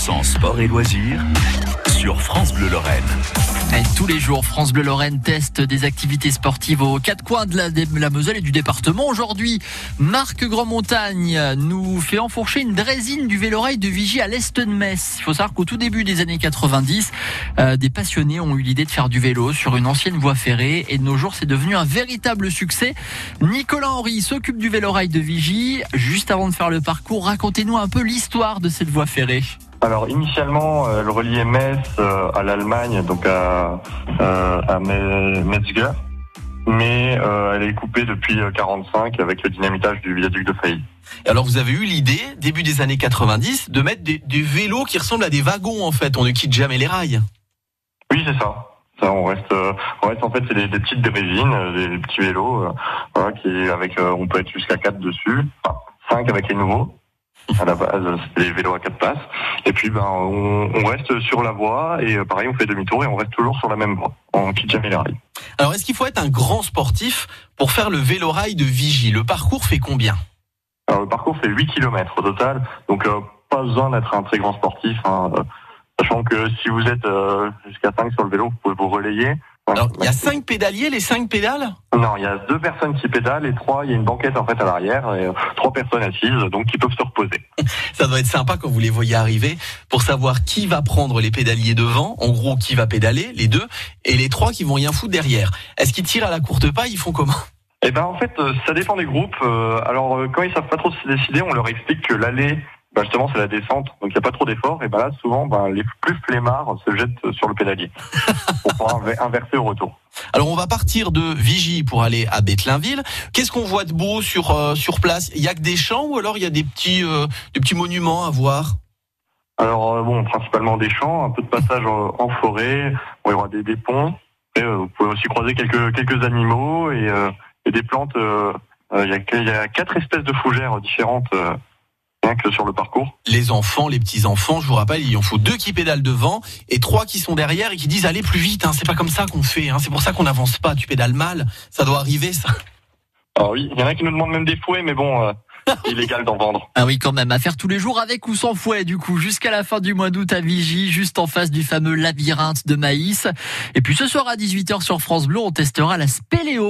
100% sport et loisirs sur France Bleu Lorraine. Tous les jours, France Bleu Lorraine teste des activités sportives aux quatre coins de la, de Moselle et du département. Aujourd'hui, Marc Grand-Montagne nous fait enfourcher une drésine du Vélorail de Vigie à l'est de Metz. Il faut savoir qu'au tout début des années 90, euh, des passionnés ont eu l'idée de faire du vélo sur une ancienne voie ferrée et de nos jours, c'est devenu un véritable succès. Nicolas Henry s'occupe du Vélorail de Vigie. Juste avant de faire le parcours, racontez-nous un peu l'histoire de cette voie ferrée. Alors initialement, euh, elle reliait Metz euh, à l'Allemagne, donc à, à Me- Metzger, mais euh, elle est coupée depuis euh, 45 avec le dynamitage du viaduc de Failly. Et Alors vous avez eu l'idée, début des années 90, de mettre des, des vélos qui ressemblent à des wagons en fait. On ne quitte jamais les rails. Oui, c'est ça. Ça, on reste, on reste en fait, c'est des, des petites drésines, des, des petits vélos, voilà, qui avec, on peut être jusqu'à 4 dessus, enfin 5 avec les nouveaux. À la base, c'était des vélos à quatre places. Et puis, ben, on, on reste sur la voie et euh, pareil, on fait demi-tour et on reste toujours sur la même voie. On quitte jamais les rails. Alors est-ce qu'il faut être un grand sportif pour faire le vélorail de Vigie Le parcours fait combien? Alors, le parcours fait 8 km au total, donc euh, pas besoin d'être un très grand sportif. hein, euh, sachant que si vous êtes euh, jusqu'à 5 sur le vélo, vous pouvez vous relayer. Alors il y a cinq pédaliers, les cinq pédales? Non, il y a deux personnes qui pédalent et trois, il y a une banquette en fait à l'arrière et euh, trois personnes assises, donc qui peuvent se reposer. Ça doit être sympa quand vous les voyez arriver pour savoir qui va prendre les pédaliers devant, en gros qui va pédaler, les deux, et les trois qui vont rien foutre derrière. Est-ce qu'ils tirent à la courte paille Ils font comment? Eh ben en fait, euh, ça dépend des groupes. Euh, alors quand ils savent pas trop se décider, on leur explique que l'allée, ben, justement, c'est la descente, donc il n'y a pas trop d'efforts. Et ben là, souvent, ben, les plus flemmards se jettent sur le pédalier pour pouvoir inver- inverser au retour. Alors on va partir de Vigie pour aller à Bethlainville. Qu'est-ce qu'on voit de beau sur euh, sur place? Il y a que des champs ou alors il y a des petits euh, des petits monuments à voir? Alors euh, bon, principalement des champs, un peu de passage en, en forêt, bon, il y aura des, des ponts. Et, vous pouvez aussi croiser quelques quelques animaux et, et des plantes. Il y, a, il y a quatre espèces de fougères différentes que sur le parcours. Les enfants, les petits enfants, je vous rappelle, il en faut deux qui pédalent devant et trois qui sont derrière et qui disent allez plus vite. Hein, c'est pas comme ça qu'on fait. Hein, c'est pour ça qu'on n'avance pas. Tu pédales mal, ça doit arriver ça. Alors oui, il y en a qui nous demandent même des fouets, mais bon, euh, c'est illégal d'en vendre. Ah oui, quand même, à faire tous les jours avec ou sans fouet, du coup, jusqu'à la fin du mois d'août à Vigie, juste en face du fameux labyrinthe de maïs. Et puis ce soir à 18h sur France Bleu, on testera la spéléo.